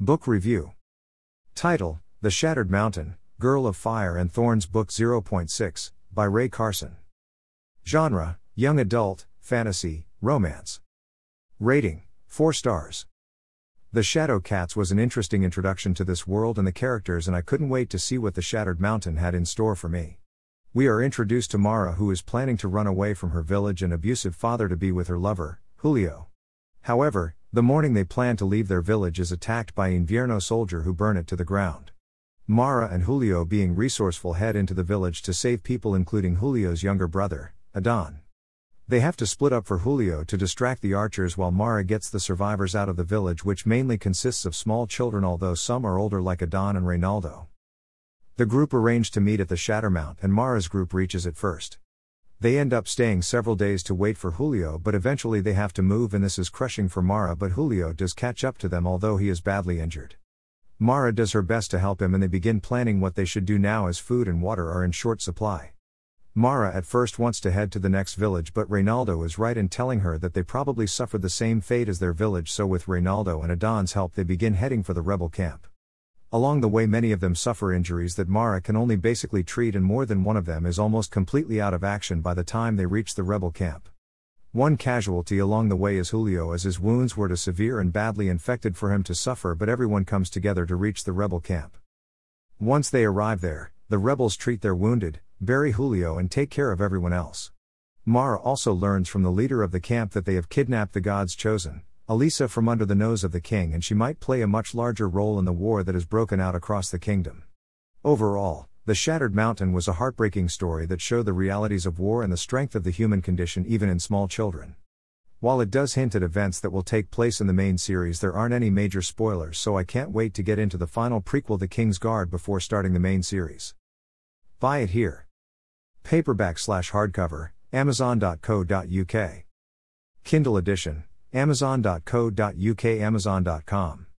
Book Review Title The Shattered Mountain, Girl of Fire and Thorns Book 0.6, by Rae Carson. Genre Young Adult, Fantasy, Romance. Rating 4 stars. The Shadow Cats was an interesting introduction to this world and the characters, and I couldn't wait to see what the Shattered Mountain had in store for me. We are introduced to Mara, who is planning to run away from her village and abusive father to be with her lover, Julio. However, the morning they plan to leave their village is attacked by Invierno soldier who burn it to the ground. Mara and Julio, being resourceful, head into the village to save people, including Julio's younger brother, Adon. They have to split up for Julio to distract the archers while Mara gets the survivors out of the village, which mainly consists of small children, although some are older, like Adon and Reynaldo. The group arrange to meet at the Shattermount, and Mara's group reaches it first. They end up staying several days to wait for Julio, but eventually they have to move, and this is crushing for Mara. But Julio does catch up to them, although he is badly injured. Mara does her best to help him, and they begin planning what they should do now as food and water are in short supply. Mara at first wants to head to the next village, but Reynaldo is right in telling her that they probably suffered the same fate as their village, so with Reynaldo and Adon's help, they begin heading for the rebel camp. Along the way, many of them suffer injuries that Mara can only basically treat, and more than one of them is almost completely out of action by the time they reach the rebel camp. One casualty along the way is Julio, as his wounds were too severe and badly infected for him to suffer, but everyone comes together to reach the rebel camp. Once they arrive there, the rebels treat their wounded, bury Julio, and take care of everyone else. Mara also learns from the leader of the camp that they have kidnapped the gods chosen, Elisa from under the nose of the king, and she might play a much larger role in the war that has broken out across the kingdom. Overall, The Shattered Mountain was a heartbreaking story that showed the realities of war and the strength of the human condition even in small children. While it does hint at events that will take place in the main series, there aren't any major spoilers, so I can't wait to get into the final prequel, The King's Guard, before starting the main series. Buy it here. Paperback slash hardcover, Amazon.co.uk. Kindle edition, Amazon.co.uk, Amazon.com.